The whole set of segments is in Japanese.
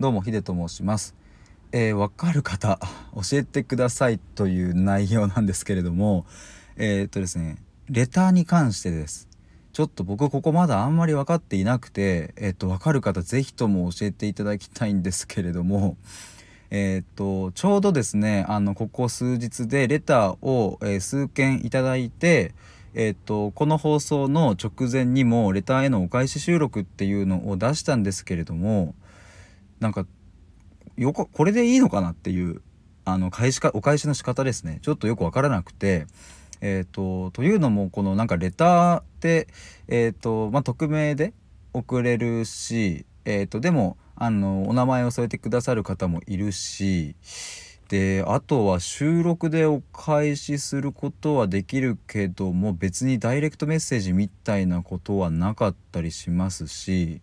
どうもヒデと申します。えー、わかる方教えてくださいという内容なんですけれどもえー、っとですねレターに関してです。ちょっと僕ここまだあんまり分かっていなくてえー、っと分かる方是非とも教えていただきたいんですけれどもえっとちょうどですねあのここ数日でレターを、え数件いただいてえっとこの放送の直前にもレターへのお返し収録っていうのを出したんですけれどもなんかよこれでいいのかなっていうあの返しかお返しの仕方ですねちょっとよく分からなくて。えーと、というのもこのなんかレターって、えーとまあ、匿名で送れるし、えーと、でもあのお名前を添えてくださる方もいるしであとは収録でお返しすることはできるけども別にダイレクトメッセージみたいなことはなかったりしますし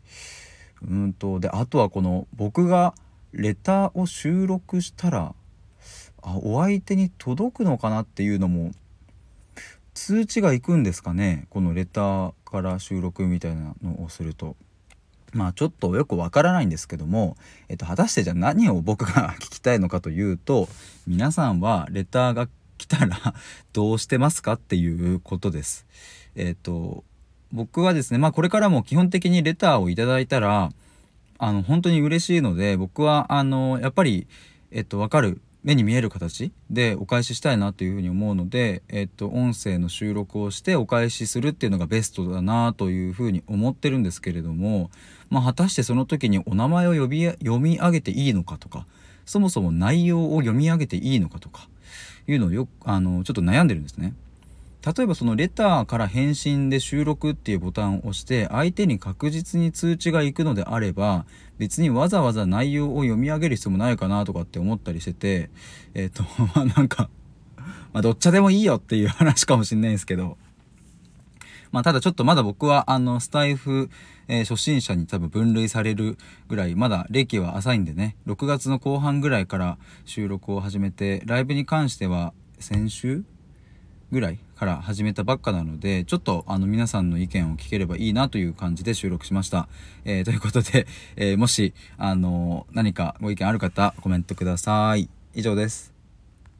うんとであとはこの僕がレターを収録したらあお相手に届くのかなっていうのも通知が行くんですかねこのレターから収録みたいなのをすると。まあちょっとよくわからないんですけども、えっと、果たしてじゃあ何を僕が聞きたいのかというと皆さんはレターが来たらどうしてますかっていうことです。えっと僕はですねまあこれからも基本的にレターをいただいたらあの本当に嬉しいので僕はあのやっぱりえっと分かる目に見える形でお返ししたいなというふうに思うので、えっと、音声の収録をしてお返しするっていうのがベストだなというふうに思ってるんですけれども、まあ、果たしてその時にお名前を呼び読み上げていいのかとかそもそも内容を読み上げていいのかとかいうのをよあのちょっと悩んでるんですね。例えばそのレターから返信で収録っていうボタンを押して相手に確実に通知が行くのであれば別にわざわざ内容を読み上げる必要もないかなとかって思ったりしててえっ、ー、とまあなんかまあどっちでもいいよっていう話かもしんないんですけど。まあただちょっとまだ僕はあのスタイフ、えー、初心者に多分分類されるぐらいまだ歴は浅いんでね。6月の後半ぐらいから収録を始めてライブに関しては先週ぐらいから始めたばっかなので、ちょっとあの皆さんの意見を聞ければいいなという感じで収録しました。えー、ということで、えー、もし、あの何かご意見ある方、コメントください。以上です。